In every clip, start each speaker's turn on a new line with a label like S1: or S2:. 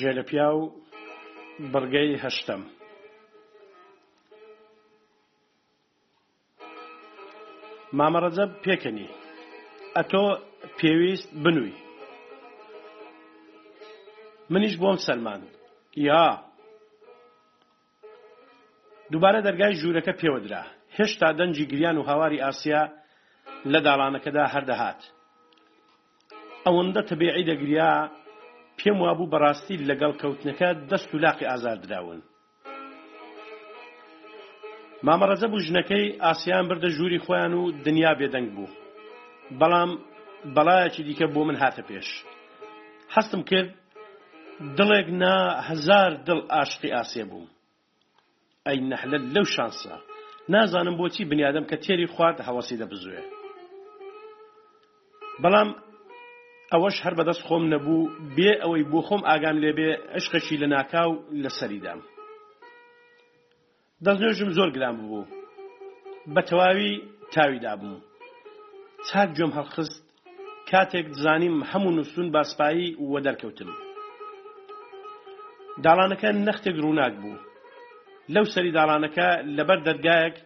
S1: جێلەپیا و بڕگەی هەشتم مامەڕەجە پێکەنی ئەتۆ پێویست بنووی منیش بۆم سەلمان یا دووبارە دەرگای ژوورەکە پێوەدرا هێشتا دەنجی گریان و هاواری ئاسیا لە داڵانەکەدا هەردەهات ئەوەندە تەبیعی دەگریا پێم وابوو بەڕاستی لەگەڵ کەوتنەکە دەست و لاقی ئازار درراون مامەڕەزە بوو ژنەکەی ئاسیان بردە ژووری خۆیان و دنیا بێدەنگ بوو بەڵام بەڵایەکی دیکە بۆ من هاتە پێش حەستم کرد دڵێک نا هزار دڵ ئاشتی ئاسێ بووم ئەی نەحلە لەو شانسە نازانم بۆچی بنیادەم کە تێری خوارد هەوەسی دەبزوێ بەڵام ئەوەش هەر بەدەست خۆم نەبوو بێ ئەوەی بۆ خۆم ئاگام لێبێ عشقەشی لە ناکاو لە سەریدام دەستنوێژم زۆر گران بوو بە تەواوی تاویدا بوو چاک گوێم هەڵخست کاتێک دزانیم هەموو نووسون باسپایی وە دەرکەوتم داڵانەکە نەختێک ڕووناک بوو لەو سەری داڵانەکە لەبەر دەرگایەک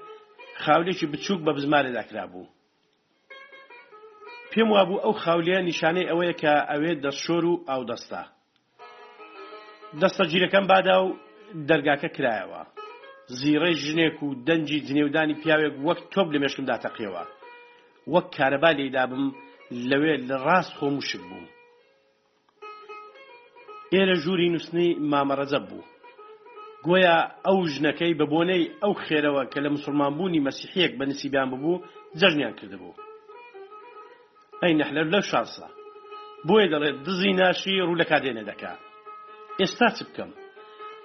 S1: خاولێکی بچووک بە بزمارێداکرا بوو پێم وابوو ئەو خاولەیە نیشانەی ئەوەیە کە ئەوێ دەستشۆر و ئاو دەستا دەستە گیرەکەم بادا و دەرگاکە کرایەوە زیڕەی ژنێک و دەنجی جنێودانی پیاوێک وەک تۆب لە مێشکمدا تەقیەوە وەک کارەبا لێدا بم لەوێ لە ڕاست خۆمشک بوو ئێرە ژووری نووسنی مامەڕەزە بوو گۆیە ئەو ژنەکەی بە بۆنەی ئەو خێرەوە کە لە مسلمانبوونی مەسیحەیەک بە نسیبیان ببوو جەژنیان کردبوو ئەی نەحلەر لەو شانسە بۆیە دەڵێت دزی ناشی ڕوو لە کادێنە دەکات ئێستا چ بکەم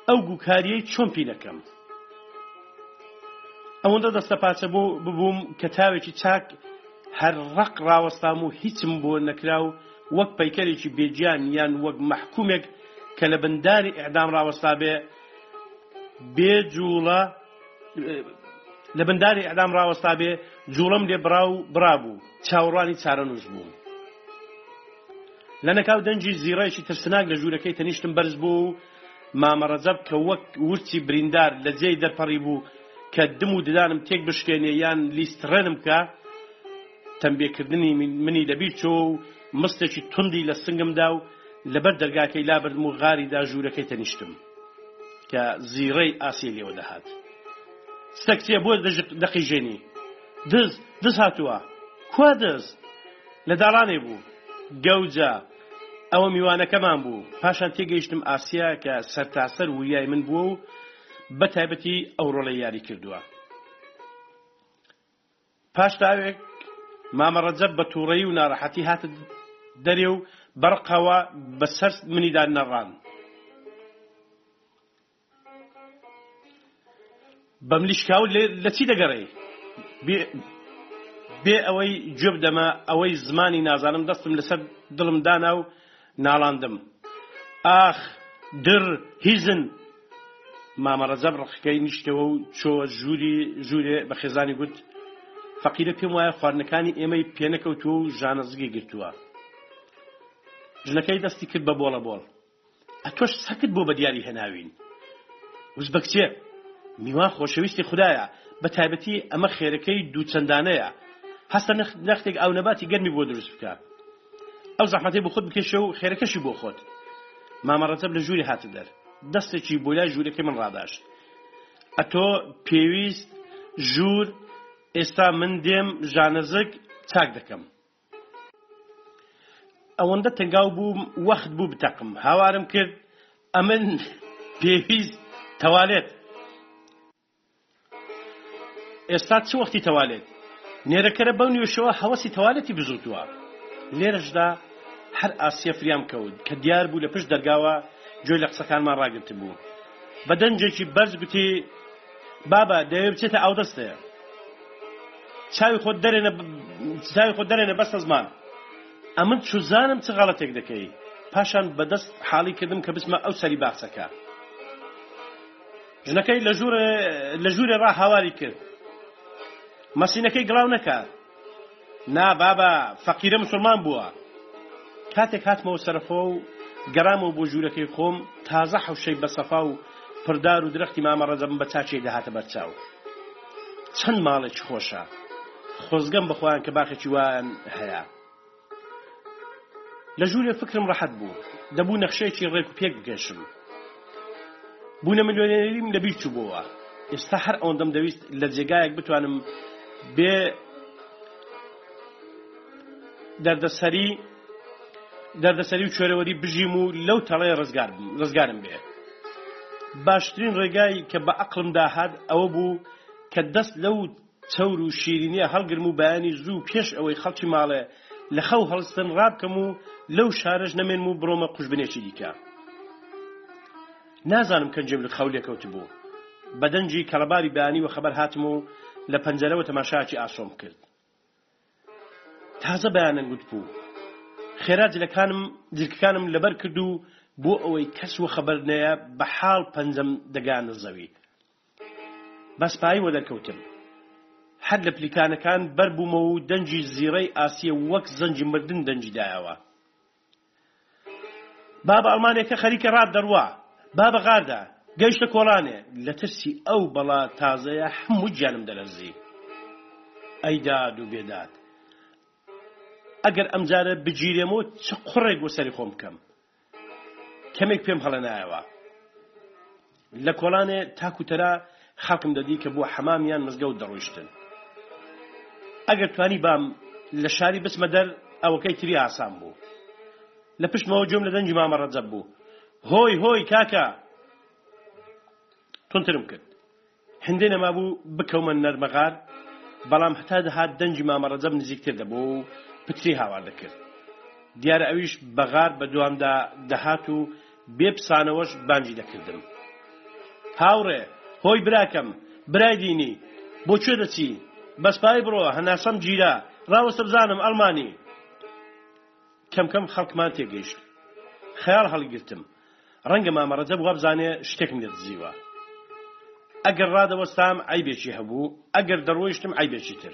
S1: ئەو گوکاریەی چۆمپی دەکەم ئەوەندە دەستە پاچە بۆ ببووم کە تاوێکی چاک هەر ڕق ڕاوەستام و هیچم بۆ نەکرا و وەک پەیکەرێکی بێجیان یان وەک مححکومێک کە لە بنداری ئەعدام ڕاوەستا بێ بێجوڵە لە بنداری ئەعدام ڕاوەستا بێ جوڵم لێ براو برابوو چاوەڕانی چارە نووش بوو. لە نەکاو دەنجی زیڕایشی ترسناک لە ژوورەکەی تەنیشتم بەرز بوو مامەڕەزەب کە وەک ورچی بریندار لە جێی دەپەڕی بوو کە دم و ددانم تێک بشکێنێ یان لیستڕێنم کە تەمبێکردنی منی دەبیر چۆ و مستێکی توندی لە سنگمدا و لەبەر دەرگاکەی لابردم و غاریدا ژوورەکەی تەنیشتم کە زیڕەی ئاسی لێوە دەهات سەکسێ بۆ دەقیژێنی دز دز هاتووە کوا دز لە داڵانێ بوو گەوجە ئەوە میوانەکەمان بوو پاشان تێگەیشتم ئاسیا کە سەرتاسەر وریای من بووە و بە تایبەتی ئەوڕۆلە یاری کردووە. پاشتاوێک مامەڕەجەب بە تووڕەی و ناڕەحەتی هاتە دەرێ و بەرقەوە بە سەر منیدان نەڕان. بەملیشکاو لە چی دەگەڕێ؟ بێ ئەوەی گوێب دەمە ئەوەی زمانی نازانم دەستم لەسەر دڵمدانا و ناڵاندم. ئاخ در هیزن مامەڕەزەب ڕخەکەی نیشتەوە و چۆ ژووری ژوورێ بە خێزانی گوت فەقیرە پێم وایە خواردنەکانی ئێمەی پێنەکەوتووە و ژانەزگی گرتووە ژنەکەی دەستی کرد بە بۆڵە بۆڵ ئە تۆش سەکت بۆ بە دیاری هەناوین وزبەکچێ میوان خۆشەویستی خدایە بە تایبەتی ئەمە خێرەکەی دووچەندانەیە هەستە نەختێک ئەو نەباتی گەرمی بۆ دروست بکە ئەو زەحمەتی بۆ خۆت بکەشە و خێرەکەشی بۆ خۆت مامەڕەتەب لە ژووری هاتە دەر دەستێکی بۆ لای ژوورەکەی من ڕداشت ئەتۆ پێویست ژوور ئێستا من دێم ژانەزک چاک دەکەم ئەوەندە تنگاو بووم وەخت بوو بتەقم هاوارم کرد ئەمن پێویست تەوالێت ئێستا چ وەختی تەوالێت نێرەکەرە بەو نوێشەوە هەوەسی تەوالەتی بزوتووە لێرەشدا هەر ئاسیە فریام کەوت کە دیار بوو لە پشت دەرگاوە جۆی لە قسەکانمان ڕاگرتم بوو بە دەنجێکی بەرز گوتی بابە دەوێت بچێتە ئەو دەستەیە چاوی خۆ دەرێنە چاوی خۆ دەرێنە بەستە زمان ئەمن چوزانم چ غەڵەتێک دەکەی پاشان بەدەست حاڵی کردم کە بسمە ئەو سەری باخچەکە ژنەکەی لە ژوورێ ڕا هاواری کرد مەسینەکەی گڵاو نەکات نا بابا فەقیرە مسلمان بووە کاتێک هاتمەوە سەرفۆ و گەرامەوە بۆ ژوورەکەی خۆم تازە حوشەی بە سەفا و پردار و درختی مامە ڕەزەم بە چاچێک دەهاتە بەرچاو چەند ماڵێک خۆشە خۆزگەم بخۆیان کە باخێکی وان هەیە لە ژوورێ فکرم ڕەحەت بوو دەبوو نەخشەیەکی ڕێک و پێک بگەشم بوونە ملیۆنێریم لەبیر چوو بووە ئێستا هەر ئەوەندەم دەویست لە جێگایەک بتوانم بێ دەردەسەری دەردەسەری و کوێرەوەری بژیم و لەو تەڵێ ڕزگارم بێ باشترین ڕێگای کە بە عقلم داهات ئەوە بوو کە دەست لەو چەور و شیرینیە هەڵگرم و بەیانی زوو پێش ئەوەی خەڵکی ماڵێ لە خەو هەڵستن ڕابکەم و لەو شارەش نەمێن و بڕۆمە قوشبنێکی دیکە نازانم کەنجێم لە خەولێکەوت بوو بە دەنجی کەلەباری بەیانی و خەبەر هاتم و لە پەنجەرەوە تەماشاکی ئاسۆم کرد تازە بەیانەنگوت بوو خێرا جلەکانم جلکەکانم لەبەر کرد و بۆ ئەوەی کەس و خەبەرنەیە بە حاڵ پەنجەم دەگانە زەوی بەسپایی وە دەرکەوتم هەر لە پلیکانەکان بەربوومە و دەنجی زیڕەی ئاسیە وەک زەنجی مردن دەنجیدایەوە بابە ئەڵمانێکە خەریکە ڕات دەڕوا بابە غاردا گەیشتە کۆڵانێ لە ترسی ئەو بەڵا تازەیە هەموو گیانم دەلەرزی ئەیداد و بێداد ئەگەر ئەمجارە بگیرێمەوە چ قڕێک بۆ سەری خۆم بکەم کەمێک پێم هەڵە نایەوە لە کۆڵانێ تاکوتەرا خاکم دەدی کە بۆ حەمامیان مزگەوت دەڕۆیشتن ئەگەر توانی بام لە شاری بسمە دەر ئەوەکەی تری ئاسان بوو لە پشمەوە جۆم لە دەنجی مامە ڕەجەب بوو هۆی هۆی کاکە تونترم کرد هەندێ نەما بوو بکەومە نەرمەغار بەڵام هەتا دەهات دەنجی مامە ڕەجەب نزیکتر دەبوو کچی هاوار دەکرد دیارە ئەویش بەغار بە دوامدا دەهات و بێ پسانەوەش بانجی دەکردم هاوڕێ هۆی براکەم برای دینی بۆکوێ دەچی بەسپای بڕۆ هەناسەم گیرا ڕاوەسە بزانم ئەلمانی کەم کەم خەڵکمان تێگەیشت خەیاڵ هەڵگرتم ڕەنگە مامەڕەجە بووە بزانێ شتێک لێت زیوە ئەگەر ڕادەوەستام ئایبێکی هەبوو ئەگەر دەڕۆیشتم ئایبێکی تر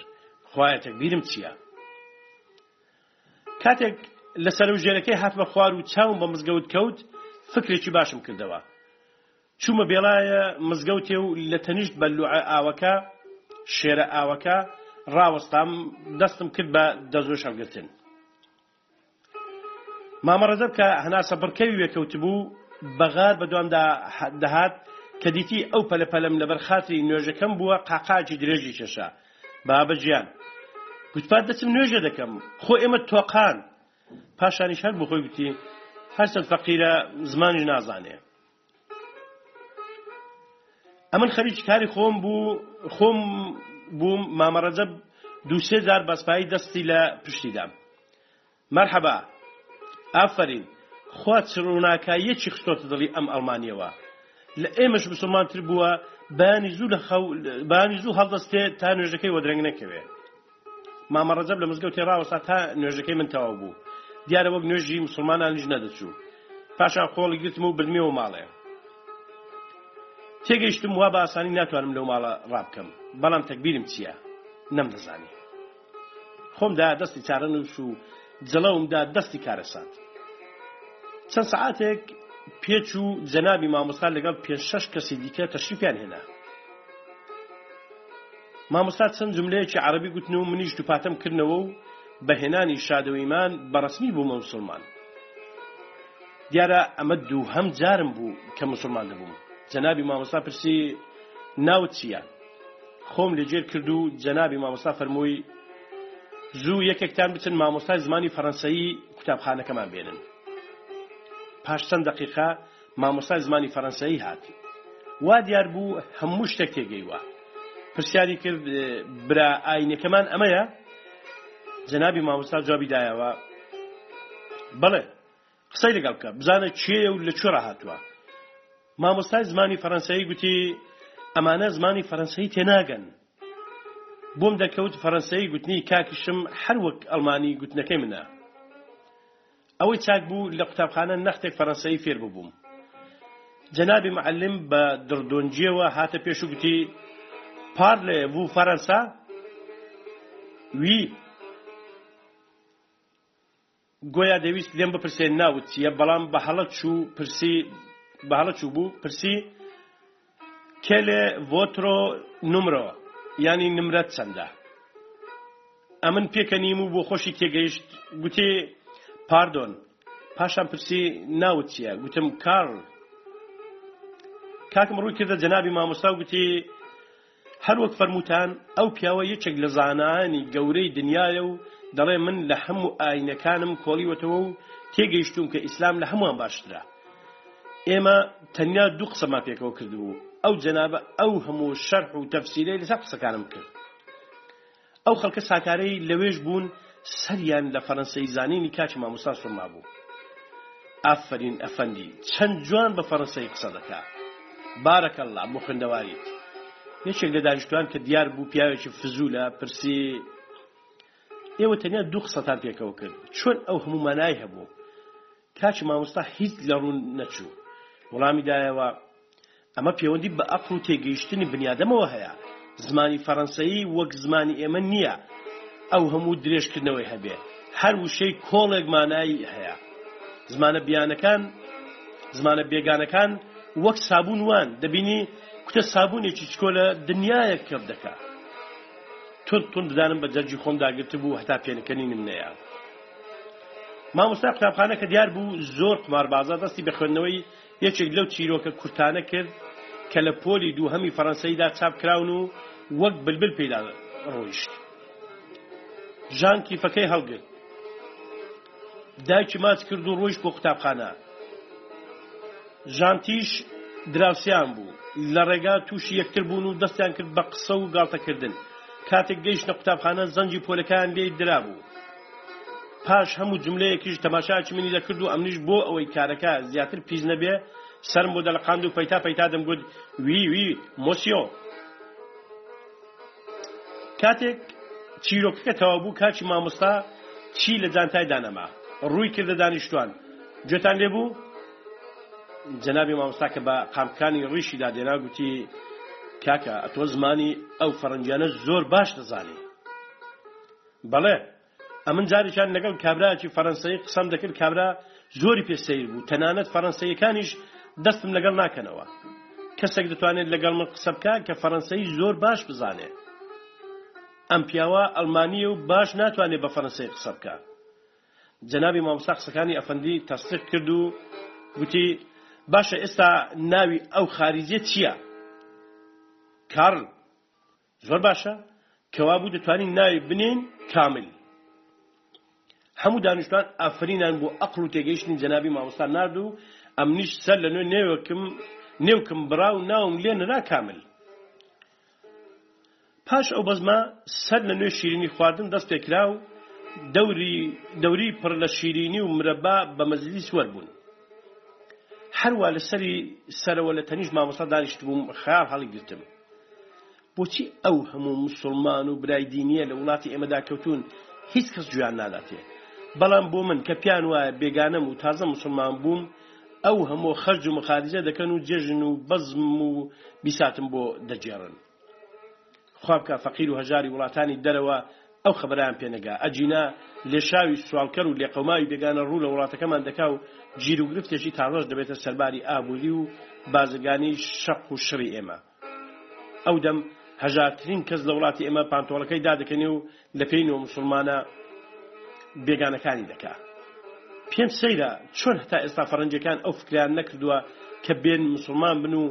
S1: خوایەتە بیرم چییە کاتێک لەسەر و ژێرەکەی هاتمە خوار و چاوم بە مزگەوت کەوت فکرێکی باشم کردەوە چوومە بێڵایە مزگەوتێ و لە تەنیشت بە لوعە ئاوەکە شێرە ئاوەکە ڕاوەستام دەستم کرد بە دەزۆ شەمگرتن مامەڕەزەب کە هەناسە بڕکەوی وێکەوت بوو بەغار بەدوام دەهات کە دیتی ئەو پەلەپەلم لەبەر خاتری نوێژەکەم بووە قاقاجی درێژی چێشە بابە گیان وتپات دەچم نوێژە دەکەم خۆ ئێمە تۆقان پاشانیش هەر بخۆی گوتی هەرچەند فەقیرە زمانیش نازانێ ئەمن خەریکی کاری خۆم بوو خۆم بووم مامەڕەجە دووسێ دار بەسپایی دەستی لە پشتیدام مەرحەبا ئافرین خوا چڕووناکایەکی خستۆتە دڵی ئەم ئەڵمانیەوە لە ئێمەش مسلمانتر بووە بانی زوو لە بانی زوو هەڵدەستێ تا نوێژەکەی وەدرەنگ نەکەوێت مامەڕەجەب لە مزگەوت تێڕاوەسا تا نوێژەکەی من تەواو بوو دیارە وەک نوێژی مسلمانانیش نەدەچوو پاشان خۆڵی گرتم و برمێەوە ماڵێ تێگەیشتم وا بە ئاسانی ناتوانم لەو ماڵە ڕابکەم بەڵام تەکبیرم چییە نەمدەزانی خۆمدا دەستی چارە نووش و جەڵەومدا دەستی کارەسات چەند سعاتێک پێچ و جەنابی مامۆستا لەگەڵ پێ شەش کەسی دیکە تەشریفیان هێنا مامۆستاد چەند جملەیەکی عربی گوتن و منیش دووپاتەم کردنەوە و بەهێنانی شادەوەیمان بەڕسمی بوومە مسلمان دیارە ئەمە دوو هەم جارم بوو کە مسلمان دەبووم جەنابی مامۆستا پرسی ناوت چییە خۆم لەجێر کرد و جەنابی مامۆستا فەرمووی زوو یەکێکتان بچن مامۆستای زمانی فەەنسایی قوتابخانەکەمان بێنن پاش چەند دقیقا مامۆستای زمانی فەەنسایی هات وا دیار بوو هەموو شتێک تێگەیوە پرسیاری کرد برا ئاینەکەمان ئەمەیە جەنابی مامۆستا جوابی دایەوە بڵێ قسەی لەگەڵ بکە بزانە چیە و لە چۆرە هاتووە مامۆستای زمانی فەەنسایی گوتی ئەمانە زمانی فەەنسایی تێناگەن بۆم دەکەوت فەەنسایی گوتنی کاکیشم هەروەک ئەلمانی گوتنەکەی منە ئەوەی چاک بوو لە قوتابخانە نەختێک فەەنسایی فێر ببووم جەنابی معلم بە دڵدۆنجیەوە هاتە پێش و گوتی parlez vous français Oui. گۆیا دەویست لێم بپرسێن ناوتیە بەڵام بە حەڵەت چوو پرسی بە حەڵەت چوو بوو پرسی کێلێ ڤۆترۆ نمرۆ ینی نمرەت چەندە ئەمن پێکە نیم و بۆ خۆشی تێگەیشت گوتێ پاردۆن پاشان پرسی ناوتیە گوتم کار کاکم ڕووی کردە جەنابی مامۆستا گوتی هەر وەک فەرموتان ئەو پیاوە یەکێک لە زانانی گەورەی دنیاە و دەڵێ من لە هەموو ئاینەکانم کۆڵیوەتەوە و تێگەیشتوم کە ئیسلام لە هەمووان باشترا ئێمە تەنیا دوو قسەما پێکەوە کردبوو ئەو جەنابە ئەو هەموو شەرح و تەفسیلەی لەسا قسەکانم کرد ئەو خەڵکە ساکارەی لەوێش بوون سەریان لە فەرەنسەی زانینی کاچ مامۆستا سوما بوو ئافرین ئەفەندی چەند جوان بە فەرەنسەی قسە دەکات بارەکە الله بۆ خوندەواریت یەکێک لە دانیشتوان کە دیار بوو پیاوێکی فزولە پرسی ئێوە تەنیا دوو قسەتان پێکەوە کرد چۆن ئەو هەمومانای هەبوو کاچ مامۆستا هیچ لە ڕوون نەچوو وەڵامی دایەوە ئەمە پەیوەندی بە ئەقل و تێگەیشتنی بنیادەمەوە هەیە زمانی فەڕەنسایی وەک زمانی ئێمە نییە ئەو هەموو درێژکردنەوەی هەبێ هەر وشەی کۆڵێک مانایی هەیە زمانە بیانەکان زمانە بێگانەکان وەک سابوونوان دەبینی کوتە سابوونێکی چکۆ لە دنیاە کەب دەکا تون تون ددانم بە جەرجی خۆم داگرت بوو هەتا پێنەکەنی نمنەیە مامۆستا قوتابخانە کە دیار بوو زۆر قماربازە دەستی بە خوێندنەوەی یەکێک لەو چیرۆکە کورتانە کرد کە لە پۆلی دوو هەمی فەەنسیدا چاپکراون و وەک بلبل پیدا ڕۆیشت ژان کیفەکەی هەڵگرت دایکی ماچ کرد و ڕۆیشت بۆ قوتابخانە ژانتیش دراوسیان بوو لە ڕێگا تووشی یەکتر بوون و دەستیان کرد بە قسە و گاتەکردن کاتێک گەیشتە قوتابخانە زەنجی پۆلەکان لێ درابوو پاش هەموو جملەیەکیش تەماشاچ منی دەکرد و ئەمنیش بۆ ئەوەی کارەکە زیاتر پیش نەبێ سرم بۆ دەلقاند و پەیتا پەیتا دەم گوت وی وی مۆسیۆ کاتێک چیرۆکەکە تەوا بوو کاچی مامۆستا چی لە جانتای دانەما ڕووی کردە دانیشتوان گوێتان لێ بوو جەنابی مامۆستا کە بە قامکانی ڕیشیدا دێنا گوتی کاکە ئەتۆ زمانی ئەو فەرنجیانە زۆر باش دەزانی بەڵێ ئەمن جاریشان لەگەڵ کابراکی فەرەنسی قسەم دەکرد کابرا زۆری پێسەیر بوو تەنانەت فەرەنسیەکانیش دەستم لەگەڵ ناکەنەوە کەسێک دەتوانێت لەگەڵ من قسە بکە کە فەرەنسی زۆر باش بزانێ ئەم پیاوە ئەلمانیە و باش ناتوانێت بە فەرەنسی قسە بکە جەنابی مامۆستا قسەکانی ئەفەندی تەستیق کرد و گوتی باشە ئێستا ناوی ئەو خارجێ چییە کارل زۆر باشە کەوابوو دەتوانین ناوی بنێن کامل هەموو دانیشتوان ئافرینان بۆ ئەقل و تێگەیشتنی جەنابی مامۆستا نردوو ئەم نیش سەر لە نوێ نێوەکم نێوکم براو ناوم لێ نەنا کامل پاش ئەو بەزمە سەر لە نوێ شیرینی خواردن دەست پێکرا و دەوری پڕ لە شیرینی و مرەبا بە مەزلی سوەر بوون هەروە لە سەری سەرەوە لە تەنیش مامۆستا دانیشت بووم خیال هەڵی گرتم بۆچی ئەو هەموو مسلمان و برای دینیە لە وڵاتی ئێمەدا کەوتون هیچ کەس گویان ناداتێ بەڵام بۆ من کە پیان وایە بێگانەم و تازە مسلمان بووم ئەو هەموو خەرج و مخارجە دەکەن و جێژن و بەزم و بیساتم بۆ دەجێڕن خوابکە فەقیر و هەژاری وڵاتانی دەرەوە ئەو خبران پێنەگا ئەجینا لێ شاوی سوالکەر و لێ قەماوی بێگانە ڕوو لە وڵاتەکەمان دەکا و گیر و گرفتێکی تاڕۆژ دەبێتە سەرباری ئابووری و بازرگانی شەق و شڕی ئێمە ئەو دەم هەژارترین کەس لە وڵاتی ئێمە پانتۆڵەکەی دادەکەنێ و لە پێینەوە مسلمانە بێگانەکانی دەکا پێم سەیرە چۆن هەتا ئێستا فەرنجەکان ئەو فکریان نەکردووە کە بێن مسلمان بن و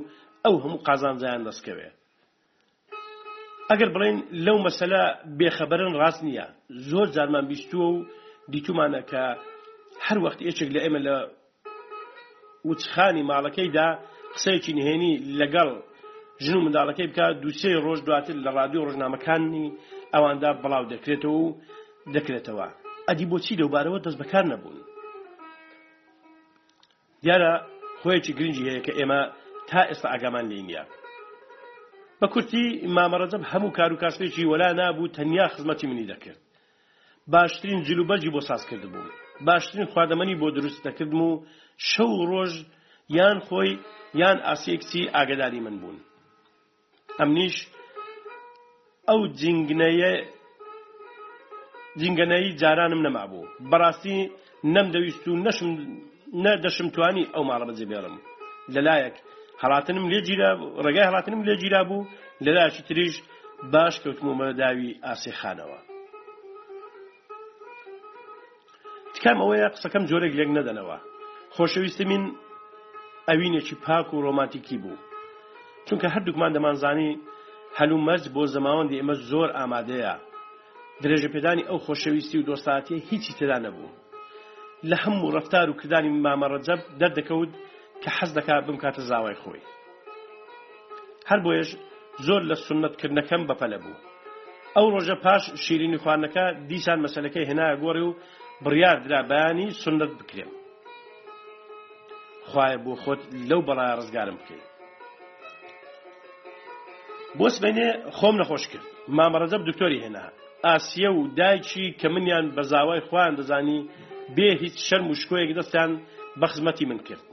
S1: ئەو هەموو قازانجیان دەستکەوێت ئەگەر بڵێن لەو مەسەلا بێخەبەرن ڕاست نییە زۆر جارمان بیستووە و دیتومانە کە هەر وەخت ئێچێک لە ئێمە لە وچخانی ماڵەکەیدا قسەیەکی نهێنی لەگەڵ ژن و منداڵەکەی بکە دووسێ ڕۆژ دواتر لە ڕادیۆ ڕۆژنامەکانی ئەواندا بڵاو دەکرێتەوە و دەکرێتەوە ئەدی بۆچی لەوبارەوە دەست بەکار نەبوون دیارە خۆیەکی گرنگی هەیە کە ئێمە تا ئێستا ئاگامان لێنە بە کورتی مامەڕەجەب هەموو کار و کاسێکی وەلا نابوو تەنیا خزمەتی منی دەکرد باشترین جلوبەجی بۆ سازکرد بوو باشترین خواردەمەنی بۆ دروست دەکردم و شەو ڕۆژ یان خۆی یان ئاسیەکسی ئاگداری من بوون ئەمنیش ئەو جینگنەیە جینگەنەی جارانم نەمابوو بەڕاستی نەم دەویست و نەشم نەدەشم توانی ئەو ماڵە بەجێبێڵم لەلایەک هەڵاتنم لێ جیرا ڕێگای هەڵاتنم لێ جیرا بوو لەداچی تریش باش کەوتممە داوی ئاسیخانەوە تکام ئەوەیە قسەکەم جۆرێک لێک نەدەنەوە خۆشەویستمین ئەوینێکی پاک و ڕۆماتیکی بوو چونکە هەردووکمان دەمانزانی هەلو مەرج بۆ زەماوەندی ئێمە زۆر ئامادەیە درێژە پێدانی ئەو خۆشەویستی و دۆستاتیە هیچی تدا نەبوو لە هەموو ڕفتار و کردانی مامەڕەجەب دەردەکەوت کە حەز دەکات بمکاتە زاوای خۆی هەر بۆیش زۆر لە سنتکردنەکەم بەپەلە بوو ئەو ڕۆژە پاش شیرینی خواردنەکە دیسان مەسلەکەی هێنایە گۆڕی و بڕیار درا بەیانی سنت بکرێن خوایە بۆ خۆت لەو بەڵای ڕزگارم بکەیت بۆ سبێنێ خۆم نەخۆش کرد مامەڕەزەب دکتۆری هێنا ئاسیە و دایکی کە منیان بە زاوای خوان دەزانی بێ هیچ شەر مشکۆیەک دەستیان بە خزمەتی من کرد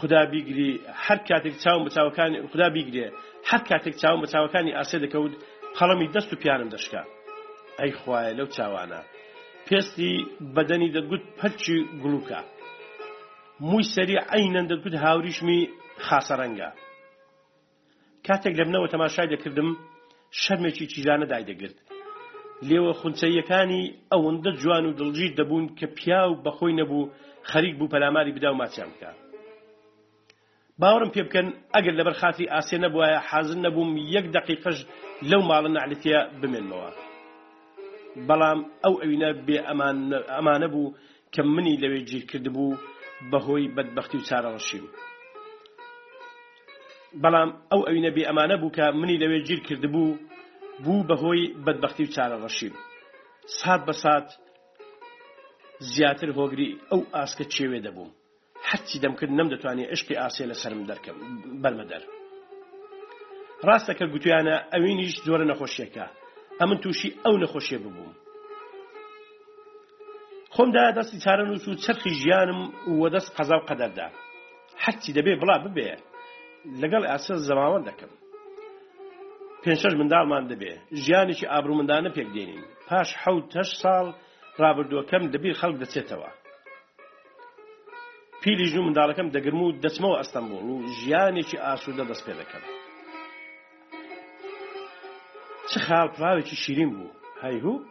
S1: خدا بیگری هەر کاتێک چاوم بەچاوەکانی خدا بیگرێ هەر کاتێک چاوم بەچاوەکانی ئاسێ دەکەوت قەڵەمی دەست و پیانم دەشکا ئەی خوایە لەو چاوانە پێستی بەدەنی دەگوت پەرچی گلوکە مووی سەری ئەینەن دەگوت هاوریشمی خاسەرەنگە کاتێک لە بنەوە تەماشای دەکردم شەرمێکی چیزانە دایدەگرت لێوە خونچەیەکانی ئەوەندە جوان و دڵژیر دەبوون کە پیا و بەخۆی نەبوو خەریک بوو پەلاماری بدا و ماچیان بکات باورم پێ بکەن ئەگەر لەبەر خاتی ئاسێ نەبووایە حازن نەبووم یەک دقیقەش لەو ماڵە نعلەتە بمێنمەوە بەڵام ئەو ئەوینە بێ ئەمانە بوو کە منی لەوێ گیرکرد بوو بەهۆی بەدبختی و چارەڕەشیم بەڵام ئەو ئەوینە بێ ئەمانە بوو کە منی لەوێ گیر کرد بوو بوو بەهۆی بەدبختی و چارەڕەشیم سات بە سات زیاتر هۆگری ئەو ئاسکە چێوێ دەبووم حەچی دەمکرد نەم دەتوانێت عشقی ئاسێ لە سرم دەرکەم بەرمەدەر ڕاستەکە گوتویانە ئەوینیش زۆرە نەخۆشیەکە ئەمن تووشی ئەو نەخۆشیە ببووم خۆمدا دەستی چارە نووس و چرخی ژیانم وە دەست قەزا و قەدەردا حەچی دەبێ بڵا ببێ لەگەڵ ئاسە زەماوە دەکەم پێنجشەش منداڵمان دەبێ ژیانێکی ئابرومندانە پێک دێنین پاش حەوت هەش ساڵ ڕابردووەکەم دەبیر خەڵک دەچێتەوە پیلی ژوو منداڵەکەم دەگرم و دەچمەوە ئەستەمبول و ژیانێکی ئاسوودە دەست پێ دەکەم چ خاڵپاوێکی شیرین بوو هەیهوو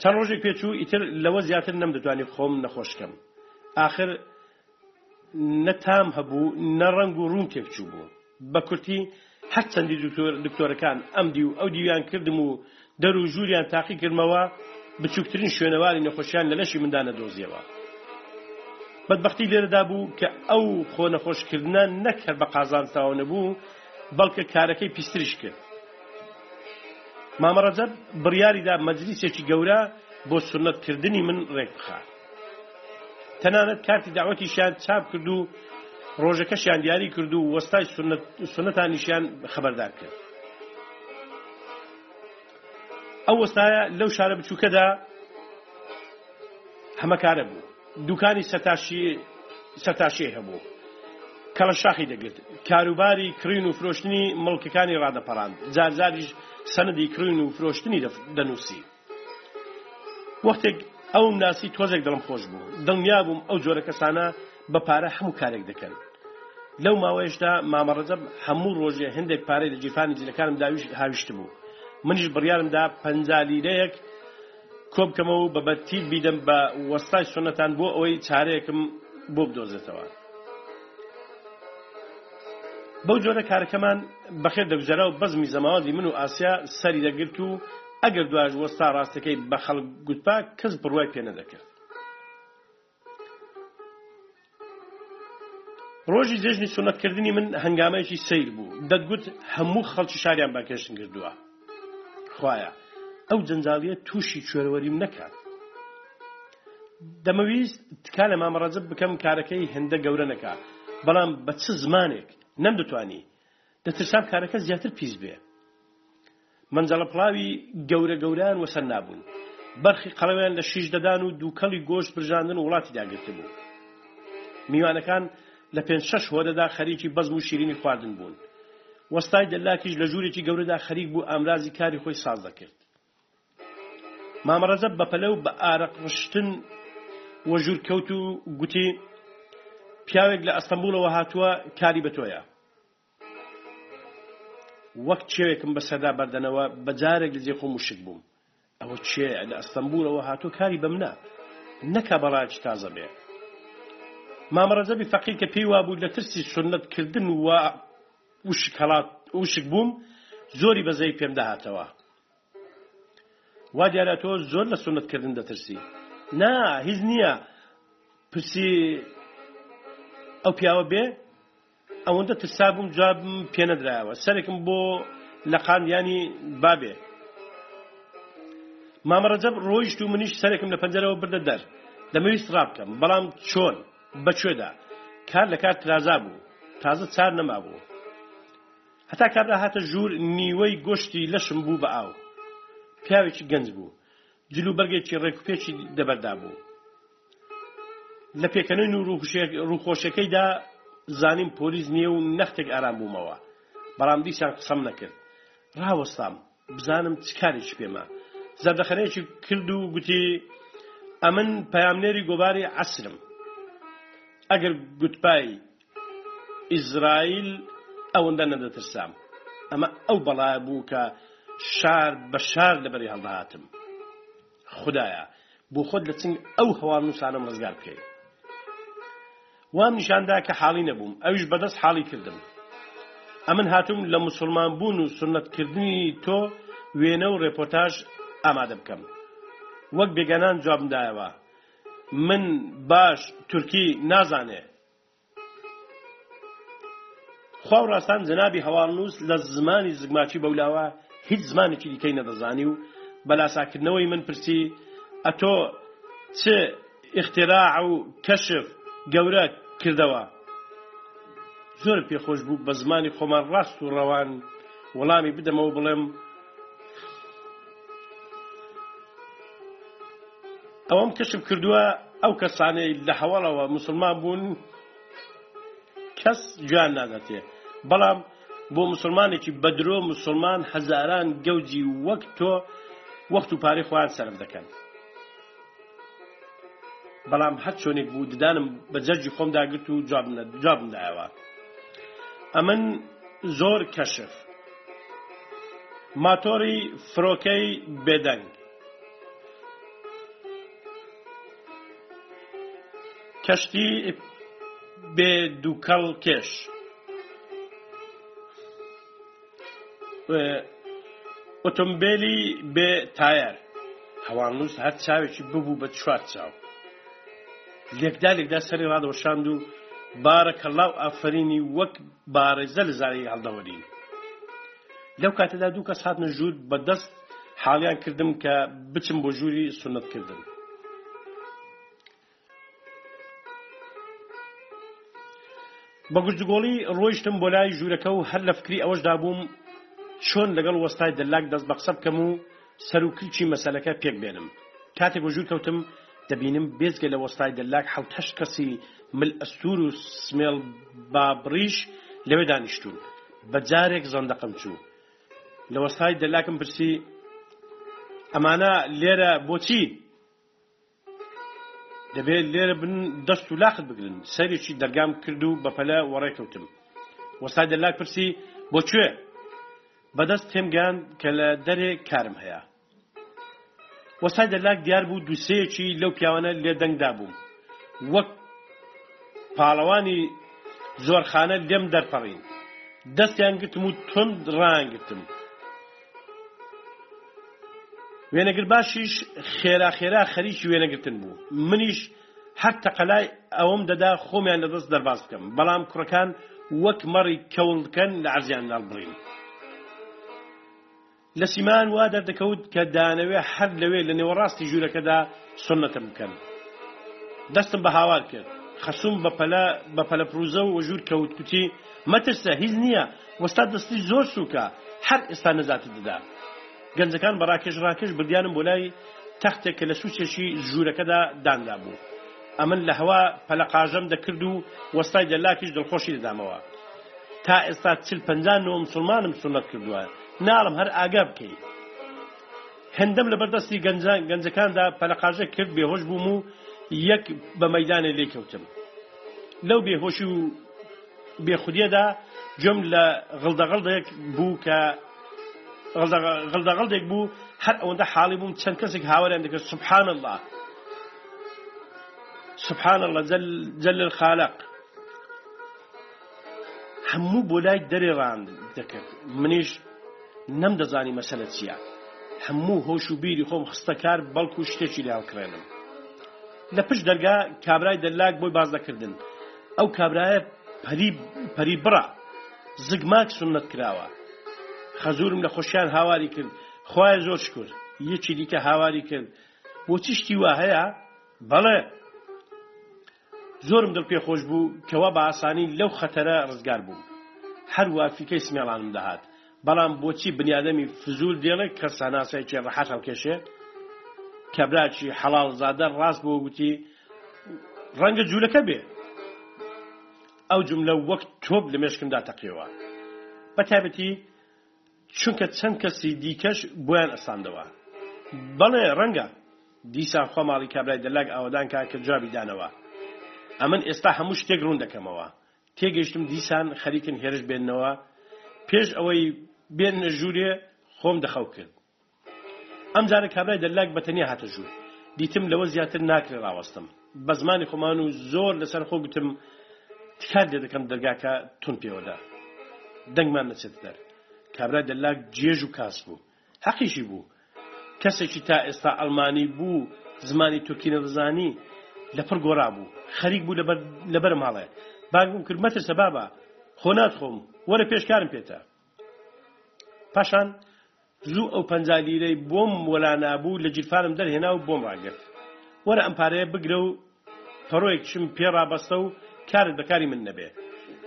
S1: چەند ڕۆژێک پێچوو ئیتر لەوە زیاتر نەمدەتوانێت خۆم نەخۆشکەم آخر نەتام هەبوو نەڕەنگ و ڕوون تێبچوو بوو بە کورتی حەت چەندی دکتۆرەکان ئەم دی و ئەو دیویان کردم و دەر و ژووریان تاقی کردمەوە بچووکترین شوێنەواری نەخۆشیان لە لەشی مندانە دۆزیەوە بەدبختی لێرەدا بوو کە ئەو خۆ نەخۆشکردە نەکرد بە قازانتاوە نەبوو بەڵکە کارەکەی پیستریش کرد. مامەڕەجەب بڕیاریدا مەجلیسێکی گەورە بۆ سنەتکردنی من ڕێک بخار. تەنانەت کارتی داوەتیشیان چاپ کرد و ڕۆژەکەشیان دیاری کرد و وەستای سنەتانیشیان خەبەردار کرد. ئەو وەستایە لەو شارە بچووکەدا هەمە کارە بوو. دوکانی سەتاشی هەبوو کە لە شاخی دەگرت کاروباری کرین و فرۆشتنی مڵکەکانی ڕادەپەڕاند جارجاریش سەنەدی کرین و فرۆشتنی دەنووسی وەختێک ئەو ناسی تۆزێک دڵم خۆش بوو دڵنیا بووم ئەو جۆرە کەسانە بە پارە هەموو کارێک دەکەن لەو ماوەیەشدا مامەڕەجەب هەموو ڕۆژێ هەندێک پارەی لە جیفانی جلەکانم داویش هاویشت بوو منیش بڕیارمدا پەنجالیرەیەک کۆبکەمەوە بەبەتی بیدەم بە وەستای شوونەتان بۆ ئەوەی چارەیەکم بۆ بدۆزێتەوە. بەو جۆرە کارەکەمان بەخێر دەبژێرا و بەزمی زەماوەدی من و ئاسیا سەری دەگرت و ئەگەر دواژ وەستا ڕاستەکەی بە خەڵک گوتپا کەس بڕوای پێ نەدەکرد. ڕۆژی جێژنی سونەتکردنی من هەنگامەیەکی سیر بوو دەتگوت هەموو خەڵکی شاریان باکێشن کردووە. خوایە. ئەو جەنجاڵیە تووشی کوێرەوەریم نەکات دەمەویست تکا لە مامەڕەجب بکەم کارەکەی هەندە گەورە نەکا بەڵام بە چ زمانێک نەمدەتوانی دەترسام کارەکە زیاتر پیس بێ منجەڵە پڵاوی گەورە گەوران وەسەر نابوون بەرخی قەڵەوەیان لە شیش دەدان و دووکەڵی گۆشت برژاندن و وڵاتی داگرتە بوو میوانەکان لە پێنج شەش هۆدەدا خەریکی بەزم و شیرینی خواردن بوون وەستای دەلاکیش لە ژوورێکی گەورەدا خەریک بوو ئامرازی کاری خۆی ساز دەکرد مامەڕەزە بەپەلەو بە ئارەقشتن وەژور کەوت و گوتی پیاوێک لە ئەستەمبولەوە هاتووە کاری بە تۆیە وەک چێوێکم بە سەدا بەردەنەوە بەجارێک لە جێخۆم وشک بووم ئەوە چێ لە ئەستەمبولەوە هاتوو کاری بە منە نەکە بەڕاج تازە بێ مامەڕەزەبی فەقیر کە پێی وابوو لە ترسی سنەتکردن و وشک بووم زۆری بەزەی پێم داهاتەوە وا دیارە تۆ زۆر لە سنتکردن دەترسی نا هیچ نییە پرسی ئەو پیاوە بێ ئەوەندە ترسابووم جوابم پێ نەدرایەوە سەرێکم بۆ لە قاندیانی بابێ مامەڕەجەب ڕۆیشت و منیش سەرێکم لە پەنجەرەوە بردە دەر دەمەویست ڕابکەم بەڵام چۆن بەکوێدا کار لە کار ترازا بوو تازە چار نەمابوو هەتا کابرا هاتە ژوور نیوەی گۆشتی لەشم بوو بە ئاو پیاوێکی گەنج بوو جلو بەرگێکی ڕێکوپێکی دەبەردا بوو لە پێکەنین و ڕووخۆشەکەیدا زانیم پۆلیز نییە و نەختێک ئارام بوومەوە بەڵام دیسان قسەم نەکرد ڕاوەستام بزانم چکارێکی پێمە زەردەخەنەیەکی کرد و گوتی ئەمن پەیامنێری گۆباری عسرم ئەگەر گوتپایی ئیزرائیل ئەوەندە نەدەترسام ئەمە ئەو بەڵای بوو کە شار بە شار لەبەری هەڵداهاتم خدایە بۆ خۆت لە چنگ ئەو هەوانوسانم ڕزگار بکەیت وام نیشاندا کە حاڵی نەبووم ئەویش بەدەست حاڵی کردم ئەمن هاتووم لە مسلمان بوون و سنتکردنی تۆ وێنە و ڕێپۆرتاژ ئامادە بکەم وەک بێگەنان جوابدایەوە من باش تورکی نازانێ خوا ڕاستان جەنابی هەواڵنووس لە زمانی زگماچی بەولاوە هیچ زمانێکی دیکەی نەدەزانی و بەلاساکردنەوەی من پرسی ئەتۆ چ اختراع و کەشف گەورە کردەوە زۆر پێخۆش بوو بە زمانی خۆمان ڕاست و ڕەوان وەڵامی بدەمەوە بڵێم ئەوەم کەشف کردووە ئەو کەسانەی لە هەوڵەوە مسلمان بوون کەس گیان ناداتێ بەڵام بۆ مسلمانێکی بەدرۆ مسلمان هەزاران گەوجی وەک تۆ وەخت و پارەی خۆیان سرف دەکەن بەڵام هەر چۆنێک بوو ددانم بە جەرجی خۆمداگرت و جابدایەوە ئەمن زۆر کەشف ماتۆری فرۆکەی بێدەنگ کەشتی بێ دووکەڵ کێش ئۆتۆمبیلی بێ تایەر هەوانوس هەر چاوێکی ببوو بە چوار چاو لێکدا لێکدا سەری ڕادەوەشاند و بارەکەڵاو ئافرینی وەک بارەزە لە زاری هەڵدەوەرین لەو کاتەدا دوو کەس هاتنە ژوور بەدەست حاڵیان کردم کە بچم بۆ ژووری سنت کردن بە گرجگۆڵی ڕۆیشتم بۆ لای ژوورەکە و هەر لە فکری ئەوەشدا بووم چۆن لەگەڵ وەستای دەلاک دەست بەقسە بکەم و سەر و کلچی مەسلەکە پێک بێنم کاتێک وژوو کەوتم دەبینم بێزگە لە وەستای دەلاک حڵتەش کەسی مل ئەستور و سمێڵ بابریش لەوێ دانیشتون بە جارێک زەندەقم چوو لە وەستای دەلاکم پرسی ئەمانە لێرە بۆچی دەبێت لێرە بن دەست و لاخت بگرن سەرێکی دەرگام کرد و بەپەلە وەڕێکەوتم وەستای دەلاک پرسی بۆ کوێ بەدەست تێمگەان کە لە دەرێ کارم هەیە وەسای دەلاک دیار بوو دووسەیەکی لەو پیاوانە لێ دەنگدا بووم وەک پاڵەوانی زۆرخانە لێم دەرپەڕین دەستیان گرتم و تند ڕانگرتم وێنەگر باشیش خێرا خێرا خەریکی وێنەگرتن بوو منیش هەر تەقەلای ئەوم دەدا خۆمیان لەدەست دەرباز بکەم بەڵام کوڕەکان وەک مەڕی کەوڵکەن لە عرزیان ناڵبڕین لە سیمان وا دەردەکەوت کە دانەوێ هەر لەوێ لە نێوەڕاستی ژوورەکەدا سنەتە بکەن دەستم بە هاوار کرد خەسوم بە پەلەپروزە و ژوور کەوت کوتی مەترسە هیچ نییە وەستا دەستی زۆر سوکە هەر ئێستا نەزات دەدا گەنجەکان بە ڕاکێش ڕاکش بردیانم بۆ لای تەختێک کە لە سوچێکی ژوورەکەدا داندا بوو ئەمن لە هەوا پەلەقاژەم دەکرد و وەستای دەلاکیش دڵخۆشی دەدامەوە تا ئێستا چل پ نۆ مسلمانم سنەت کردووە ناڵم هەر ئاگا بکەیت هەندەم لە بەردەستی دا پلقاجه کرد بومو یک بێهۆش بووم و یەک بە به خودی دا بێهۆشی و یک بو که غلدغلد یک بو هر اونده حالی بوم چند کسی که کەسێک انده که سبحان الله سبحان الله جل, جل الخالق همو بولای دری راند دکر منیش نەمدەزانی مەسەلە چییە هەموو هۆش و بیری خۆم خستە کار بەڵکو شتێکی لاڵکرێنم لە پشت دەرگا کابرای دەلاک بۆی باز دەکردن ئەو کابرایە پەری بڕە زگماک سنت کراوە خەزورم لە خۆشیان هاواری کرد خخوایە زۆر شکر یەکی دیکە هاواری کرد بۆ چشتی وا هەیە بەڵێ زۆرم دڵ پێ خۆش بوو کەوا بە ئاسانی لەو خەتەرە ڕزگار بوو هەروە فیکەی سمێڵانم دەهات بەڵام بۆچی بنیادەمی فزول دێڵێ کە ساناسایکی ڕەحەت هەڵکێشێ کەبراچی حەڵال زادە ڕاست بۆ گوتی ڕەنگە جوولەکە بێ ئەو جملە وەک تۆب لە مێشکمدا تەقیەوە بەتابەتی چونکە چەند کەسی دیکەش بۆیان ئەساندەوە بەڵێ ڕەنگە دیسان خۆماڵی کابرای دەلاک ئەوەدان کا کە جوابی دانەوە ئەمن ئێستا هەموو شتێک ڕوون دەکەمەوە تێگەیشتم دیسان خەریکن هێرش بێنەوە پێش ئەوەی بێن ژوورێ خۆم دەخەو کرد ئەم جارە کابرای دەلاک بەتەنیا هاتە ژوور دیتم لەوە زیاتر ناکرێ ڕاوەستم بە زمانی خۆمان و زۆر لەسەر خۆ گوتم تکات لێ دەکەم دەرگاکە تون پێوەدا دەنگمان نەچێت دەر کابرای دەلاک جێژ و کاس بوو حەقیشی بوو کەسێکی تا ئێستا ئەلمانی بوو زمانی تورکی نەزانی لەپڕ گۆرا بوو خەریک بوو لەبەر ماڵێ باگم کرد مەترسە بابا خۆ ناتخۆم وەرە پێشکارم پێێتە پاشان زوو ئەو پەنج لیرەی بۆم وەلانابوو لە جیرفانم دەرهێنا و بۆم ڕاگرت وەرە ئەم پارەیە بگرە و پەڕۆیەکشم پێڕابەستە و کارت بەکاری من نەبێ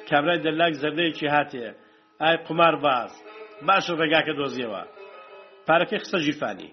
S1: کابرای دەلاک زەردەیەکی هاتێ ئای قمار باز باشە ڕێگاکە دۆزیەوە پارەکەی خسە ژیرفانی